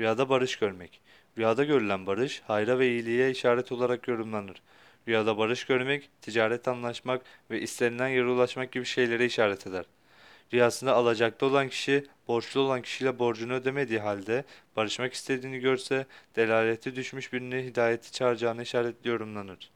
Rüyada barış görmek. Rüyada görülen barış, hayra ve iyiliğe işaret olarak yorumlanır. Rüyada barış görmek, ticaret anlaşmak ve istenilen yere ulaşmak gibi şeylere işaret eder. Rüyasında alacaklı olan kişi, borçlu olan kişiyle borcunu ödemediği halde barışmak istediğini görse, delaleti düşmüş birine hidayeti çağıracağını işaretli yorumlanır.